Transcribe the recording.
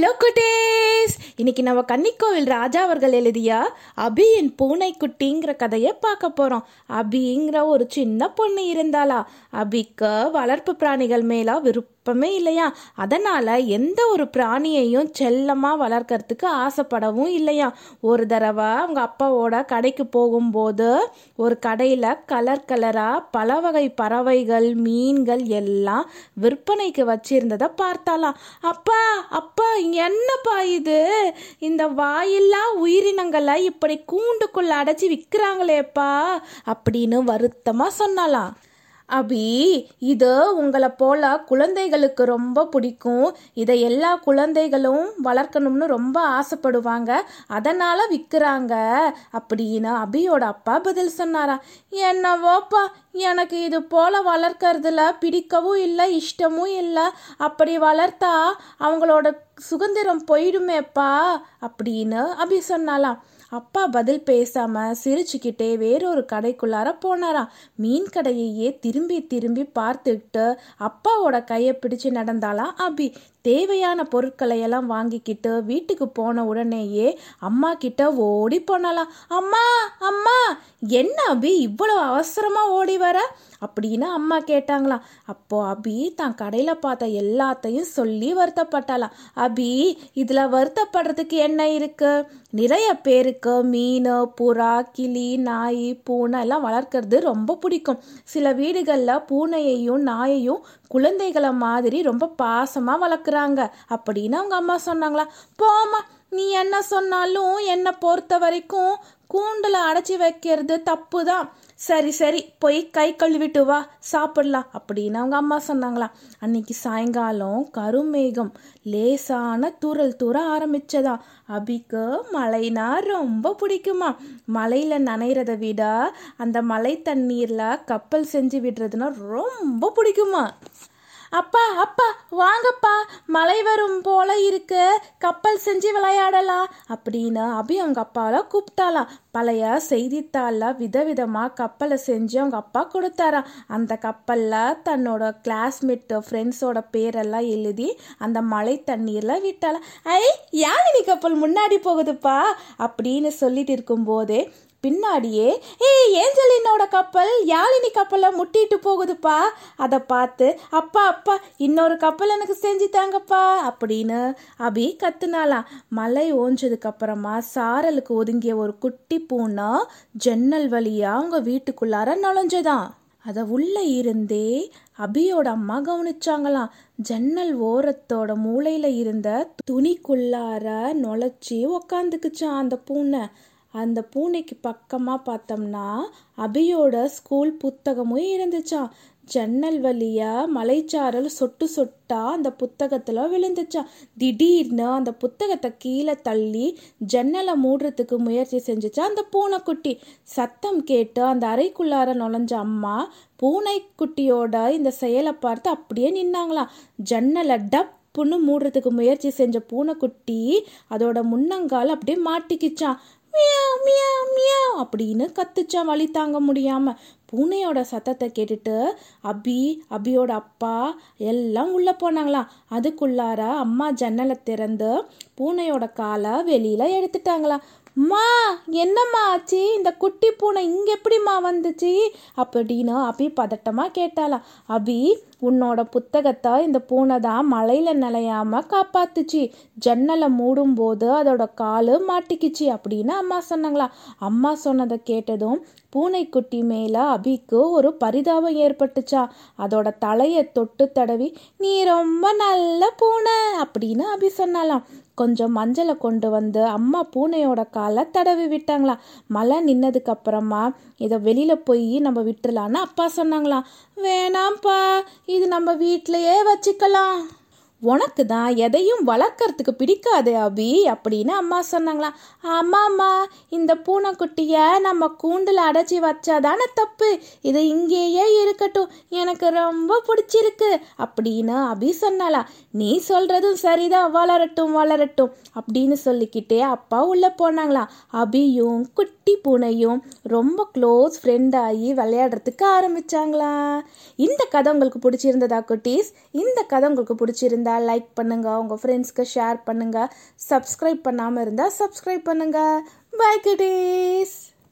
Hello குட்டேஸ். இன்னைக்கு நம்ம கன்னிக்கோவில் ராஜா அவர்கள் எழுதிய அபியின் பூனைக்குட்டிங்கிற கதையை பார்க்க போகிறோம் அபிங்கிற ஒரு சின்ன பொண்ணு இருந்தாளா? அபிக்கு வளர்ப்பு பிராணிகள் மேலா விருப்பம் இல்லையா? அதனால எந்த ஒரு பிராணியையும் செல்லமாக வளர்க்கறதுக்கு ஆசைப்படவும் இல்லையா? ஒரு தடவை அவங்க அப்பாவோட கடைக்கு போகும்போது ஒரு கடையில் கலர் கலராக பல வகை பறவைகள் மீன்கள் எல்லாம் விற்பனைக்கு வச்சிருந்ததை பார்த்தாலாம் அப்பா அப்பா என்னப்பா இது? இந்த வாயில்லா உயிரினங்களை இப்படி கூண்டுக்குள்ள அடைச்சி விற்கிறாங்களேப்பா அப்படின்னு வருத்தமாக சொன்னாலாம் அபி இது உங்களை போல குழந்தைகளுக்கு ரொம்ப பிடிக்கும். இதை எல்லா குழந்தைகளும் வளர்க்கணும்னு ரொம்ப ஆசைப்படுவாங்க. அதனால விற்கிறாங்க அப்படின்னு அபியோட அப்பா பதில் சொன்னாரா? என்னவோப்பா எனக்கு இது போல வளர்க்கறதுல பிடிக்கவும் இல்லை இஷ்டமும் இல்லை. அப்படி வளர்த்தா அவங்களோட சுதந்திரம் போயிடுமேப்பா அப்படின்னு அபி சொன்னாலாம் அப்பா பதில் பேசாம சிரிச்சுக்கிட்டே வேறொரு கடைக்குள்ளார போனாராம். மீன் கடையையே திரும்பி திரும்பி பார்த்துட்டு அப்பாவோட கையை பிடிச்சு நடந்தாலாம் அபி. தேவையான பொருட்களை எல்லாம் வாங்கிக்கிட்டு வீட்டுக்கு போன உடனேயே அம்மா கிட்ட ஓடி போனலாம் அம்மா அம்மா என்ன அபி இவ்வளோ அவசரமா ஓடி வர? அப்படின்னு அம்மா கேட்டாங்களாம் அப்போ அபி தான் கடையில பார்த்த எல்லாத்தையும் சொல்லி வருத்தப்பட்டாலாம் அபி இதுல வருத்தப்படுறதுக்கு என்ன இருக்கு? நிறைய பேருக்கு மீன் புறா கிளி நாய் பூனை எல்லாம் வளர்க்கறது ரொம்ப பிடிக்கும். சில வீடுகளில் பூனையையும் நாயையும் குழந்தைகளை மாதிரி ரொம்ப பாசமாக வளர்க்குறாங்க. அப்படின்னு அவங்க அம்மா சொன்னாங்களா? போமா நீ என்ன சொன்னாலும் என்னை பொறுத்த வரைக்கும் கூண்டில் அடைச்சி வைக்கிறது தப்பு தான் சரி சரி போய் கை கழுவிட்டு வா சாப்பிடலாம் அப்படின்னு அவங்க அம்மா சொன்னாங்களாம் அன்னைக்கு சாயங்காலம் கருமேகம் லேசான தூறல் தூர ஆரம்பிச்சதா. அபிக்கு மழைனா ரொம்ப பிடிக்குமா. மலையில் நனைகிறத விட அந்த மழை தண்ணீரில் கப்பல் செஞ்சு விடுறதுன்னா ரொம்ப பிடிக்குமா. அப்பா அப்பா வாங்கப்பா மழை வரும் போல இருக்கு கப்பல் செஞ்சு விளையாடலாம் அப்படின்னு அபி அவங்க அப்பாவை கூப்பிட்டாலாம் பழைய செய்தித்தாளில் விதவிதமாக கப்பலை செஞ்சு அவங்க அப்பா கொடுத்தாராம் அந்த கப்பலில் தன்னோட கிளாஸ்மேட் ஃப்ரெண்ட்ஸோட பேரெல்லாம் எழுதி அந்த மழை தண்ணீரில் விட்டாலாம் ஐ யாழினி கப்பல் முன்னாடி போகுதுப்பா? அப்படின்னு சொல்லிட்டு இருக்கும்போதே பின்னாடியே ஏய் ஏஞ்சலினோட கப்பல் யாழினி கப்பலை முட்டிட்டு போகுதுப்பா. அதை பார்த்து அப்பா அப்பா இன்னொரு கப்பல் எனக்கு செஞ்சு தாங்கப்பா அப்படின்னு அபி கத்துனாலாம் மலை ஓஞ்சதுக்கு அப்புறமா சாரலுக்கு ஒதுங்கிய ஒரு குட்டி பூனை ஜன்னல் வழியா அவங்க வீட்டுக்குள்ளார நுழைஞ்சதான் அதை உள்ள இருந்தே அபியோட அம்மா கவனிச்சாங்களாம். ஜன்னல் ஓரத்தோட மூலையில இருந்த துணிக்குள்ளார நுழைச்சி உக்காந்துக்குச்சான் அந்த பூனை. அந்த பூனைக்கு பக்கமாக பார்த்தோம்னா அபியோட ஸ்கூல் புத்தகமும் இருந்துச்சான் ஜன்னல் வழியா மலைச்சாரல் சொட்டு சொட்டா அந்த புத்தகத்தில் விழுந்துச்சான் திடீர்னு அந்த புத்தகத்தை கீழே தள்ளி ஜன்னலை மூடுறதுக்கு முயற்சி செஞ்சுச்சா அந்த பூனைக்குட்டி. சத்தம் கேட்டு அந்த அறைக்குள்ளார நுழைஞ்ச அம்மா பூனைக்குட்டியோட இந்த செயலை பார்த்து அப்படியே நின்னாங்களாம். ஜன்னலை டப் புண்ணு மூடுறதுக்கு முயற்சி செஞ்ச பூனைக்குட்டி அதோட முன்னங்கால் அப்படியே மாட்டிக்கிச்சான் மியாவ் மியாவ் மியாவ் அப்படின்னு கத்துச்சான் வழி தாங்க முடியாம. பூனையோட சத்தத்தை கேட்டுட்டு அபி அபியோட அப்பா எல்லாம் உள்ள போனாங்களாம். அதுக்குள்ளார அம்மா ஜன்னலை திறந்து பூனையோட காலை வெளியில எடுத்துட்டாங்களாம். மா என்னம்மா ஆச்சு? இந்த குட்டி பூனை இங்கே எப்படிம்மா வந்துச்சு? அப்படின்னு அபி பதட்டமாக கேட்டாலாம் அபி உன்னோட புத்தகத்தை இந்த பூனை தான் மழையில் நிலையாமல் காப்பாத்துச்சு. ஜன்னலை மூடும் போது அதோட காலு மாட்டிக்கிச்சு அப்படின்னு அம்மா சொன்னாங்களா. அம்மா சொன்னதை கேட்டதும் பூனைக்குட்டி மேலே அபிக்கு ஒரு பரிதாபம் ஏற்பட்டுச்சா. அதோட தலையை தொட்டு தடவி நீ ரொம்ப நல்ல பூனை அப்படின்னு அபி சொன்னாலாம் கொஞ்சம் மஞ்சளை கொண்டு வந்து அம்மா பூனையோட காலை தடவி விட்டாங்களாம் மழை நின்னதுக்கு அப்புறமா இதை வெளியில் போய் நம்ம விட்டுலான்னு அப்பா சொன்னாங்களாம். வேணாம்ப்பா இது நம்ம வீட்டிலையே வச்சுக்கலாம். உனக்கு தான் எதையும் வளர்க்கறதுக்கு பிடிக்காது அபி அப்படின்னு அம்மா சொன்னாங்களாம். ஆமாம்மா இந்த பூனைக்குட்டியை நம்ம கூண்டில் அடைச்சி வச்சாதானே தப்பு. இது இங்கேயே இருக்கட்டும் எனக்கு ரொம்ப பிடிச்சிருக்கு அப்படின்னு அபி சொன்னாலாம் நீ சொல்கிறதும் சரிதான் வளரட்டும் வளரட்டும் அப்படின்னு சொல்லிக்கிட்டே அப்பா உள்ளே போனாங்களாம். அபியும் குட்டி பூனையும் ரொம்ப க்ளோஸ் ஃப்ரெண்ட் ஆகி விளையாடுறதுக்கு ஆரம்பிச்சாங்களா இந்த கதை உங்களுக்கு பிடிச்சிருந்ததா குட்டீஸ்? இந்த கதை உங்களுக்கு பிடிச்சிருந்தா இருந்தால் லைக் பண்ணுங்கள் உங்கள் ஃப்ரெண்ட்ஸ்க்கு ஷேர் பண்ணுங்கள் சப்ஸ்கிரைப் பண்ணாமல் இருந்தால் சப்ஸ்கிரைப் பண்ணுங்கள் பை கிட்டீஸ்